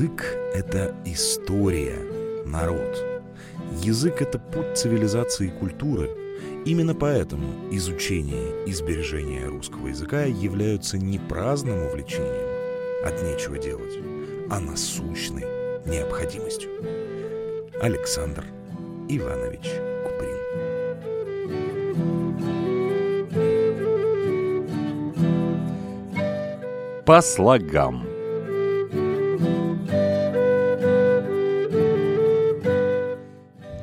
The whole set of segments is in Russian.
Язык — это история, народ. Язык — это путь цивилизации и культуры. Именно поэтому изучение и сбережение русского языка являются не праздным увлечением, от нечего делать, а насущной необходимостью. Александр Иванович Куприн По слогам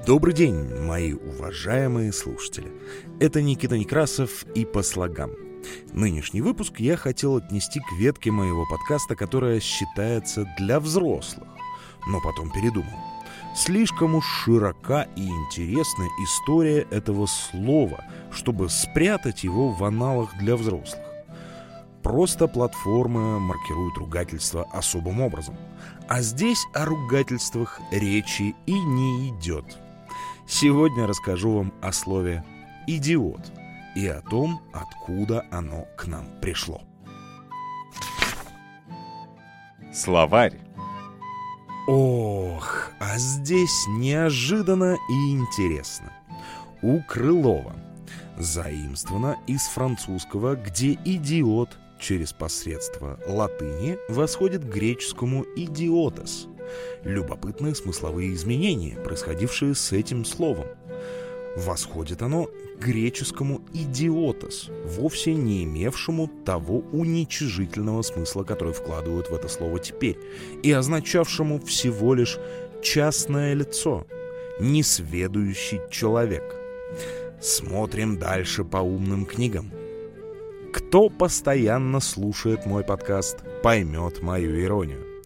Добрый день, мои уважаемые слушатели. Это Никита Некрасов и по слогам. Нынешний выпуск я хотел отнести к ветке моего подкаста, которая считается для взрослых, но потом передумал. Слишком уж широка и интересна история этого слова, чтобы спрятать его в аналах для взрослых. Просто платформы маркируют ругательство особым образом. А здесь о ругательствах речи и не идет. Сегодня расскажу вам о слове «идиот» и о том, откуда оно к нам пришло. Словарь Ох, а здесь неожиданно и интересно. У Крылова заимствовано из французского, где «идиот» через посредство латыни восходит к греческому «идиотос», любопытные смысловые изменения, происходившие с этим словом. Восходит оно к греческому «идиотос», вовсе не имевшему того уничижительного смысла, который вкладывают в это слово теперь, и означавшему всего лишь «частное лицо», «несведущий человек». Смотрим дальше по умным книгам. Кто постоянно слушает мой подкаст, поймет мою иронию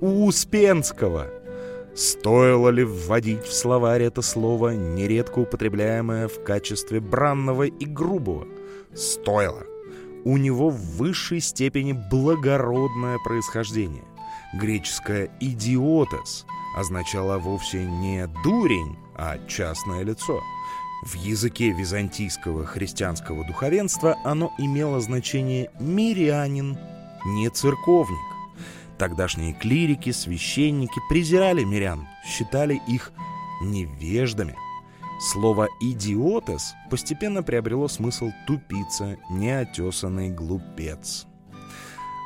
у Успенского. Стоило ли вводить в словарь это слово, нередко употребляемое в качестве бранного и грубого? Стоило. У него в высшей степени благородное происхождение. Греческое «идиотес» означало вовсе не «дурень», а «частное лицо». В языке византийского христианского духовенства оно имело значение «мирянин», не «церковник». Тогдашние клирики, священники презирали мирян, считали их невеждами. Слово «идиотес» постепенно приобрело смысл «тупица», «неотесанный глупец».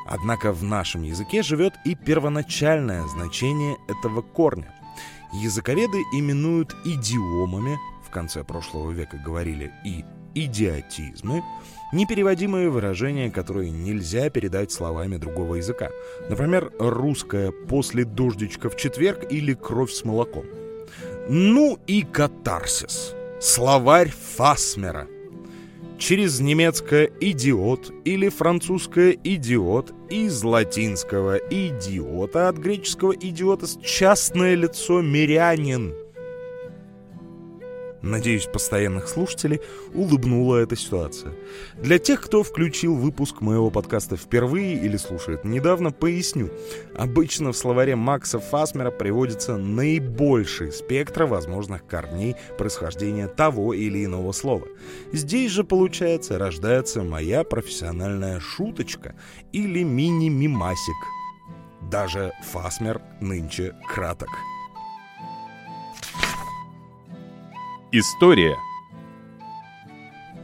Однако в нашем языке живет и первоначальное значение этого корня. Языковеды именуют идиомами, в конце прошлого века говорили и идиотизмы, непереводимые выражения, которые нельзя передать словами другого языка. Например, русское «после дождичка в четверг» или «кровь с молоком». Ну и катарсис. Словарь Фасмера. Через немецкое «идиот» или французское «идиот» из латинского «идиота» от греческого «идиота» частное лицо «мирянин». Надеюсь, постоянных слушателей улыбнула эта ситуация. Для тех, кто включил выпуск моего подкаста впервые или слушает недавно, поясню. Обычно в словаре Макса Фасмера приводится наибольший спектр возможных корней происхождения того или иного слова. Здесь же, получается, рождается моя профессиональная шуточка или мини-мимасик. Даже Фасмер нынче краток. История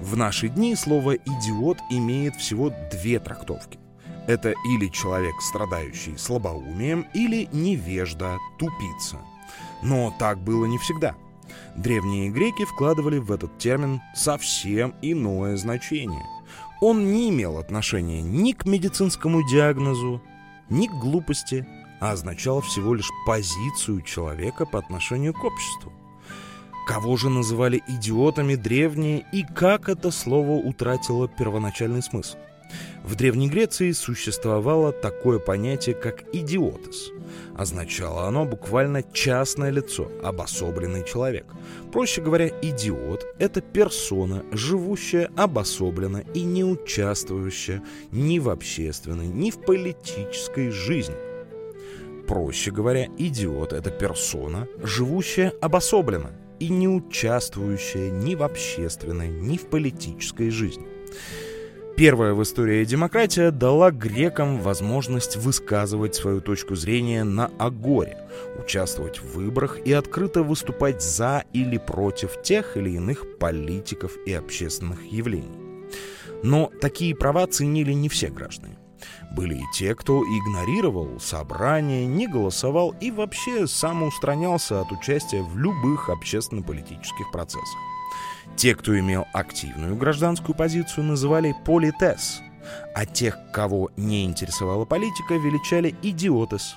В наши дни слово «идиот» имеет всего две трактовки. Это или человек, страдающий слабоумием, или невежда, тупица. Но так было не всегда. Древние греки вкладывали в этот термин совсем иное значение. Он не имел отношения ни к медицинскому диагнозу, ни к глупости, а означал всего лишь позицию человека по отношению к обществу. Кого же называли идиотами древние и как это слово утратило первоначальный смысл? В Древней Греции существовало такое понятие, как «идиотес». Означало оно буквально частное лицо, обособленный человек. Проще говоря, идиот – это персона, живущая обособленно и не участвующая ни в общественной, ни в политической жизни. Проще говоря, идиот – это персона, живущая обособленно – и не участвующая ни в общественной, ни в политической жизни. Первая в истории демократия дала грекам возможность высказывать свою точку зрения на агоре, участвовать в выборах и открыто выступать за или против тех или иных политиков и общественных явлений. Но такие права ценили не все граждане. Были и те, кто игнорировал собрания, не голосовал и вообще самоустранялся от участия в любых общественно-политических процессах. Те, кто имел активную гражданскую позицию, называли политес, а тех, кого не интересовала политика, величали идиотес.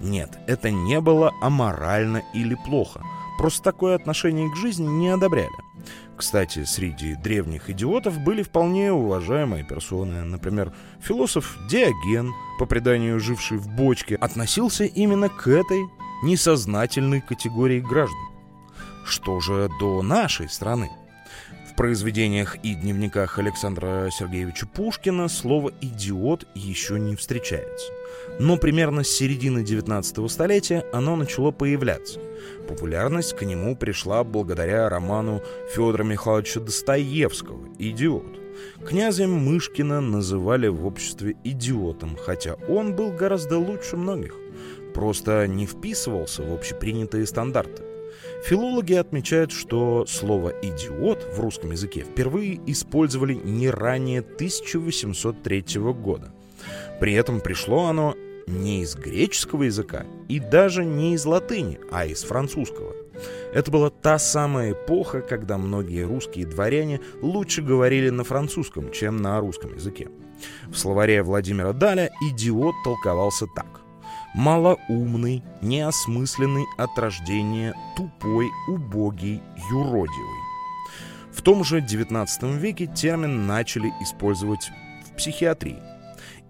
Нет, это не было аморально или плохо, просто такое отношение к жизни не одобряли. Кстати, среди древних идиотов были вполне уважаемые персоны. Например, философ Диоген, по преданию живший в бочке, относился именно к этой несознательной категории граждан. Что же до нашей страны? Произведениях и дневниках Александра Сергеевича Пушкина слово «идиот» еще не встречается. Но примерно с середины 19 столетия оно начало появляться. Популярность к нему пришла благодаря роману Федора Михайловича Достоевского «Идиот». Князем Мышкина называли в обществе идиотом, хотя он был гораздо лучше многих. Просто не вписывался в общепринятые стандарты. Филологи отмечают, что слово «идиот» в русском языке впервые использовали не ранее 1803 года. При этом пришло оно не из греческого языка и даже не из латыни, а из французского. Это была та самая эпоха, когда многие русские дворяне лучше говорили на французском, чем на русском языке. В словаре Владимира Даля «идиот» толковался так малоумный, неосмысленный от рождения, тупой, убогий, юродивый. В том же XIX веке термин начали использовать в психиатрии.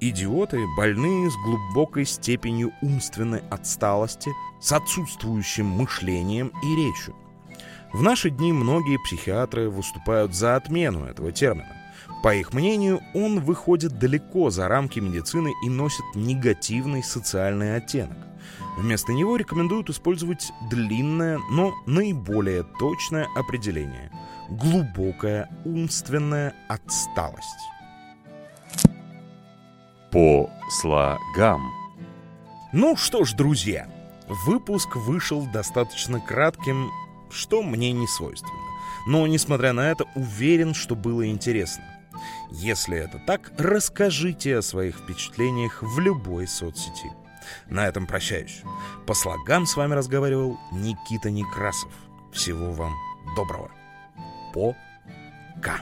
Идиоты больные с глубокой степенью умственной отсталости, с отсутствующим мышлением и речью. В наши дни многие психиатры выступают за отмену этого термина. По их мнению, он выходит далеко за рамки медицины и носит негативный социальный оттенок. Вместо него рекомендуют использовать длинное, но наиболее точное определение – глубокая умственная отсталость. По слогам. Ну что ж, друзья, выпуск вышел достаточно кратким, что мне не свойственно. Но, несмотря на это, уверен, что было интересно. Если это так, расскажите о своих впечатлениях в любой соцсети. На этом прощаюсь. По слогам с вами разговаривал Никита Некрасов. Всего вам доброго. Пока.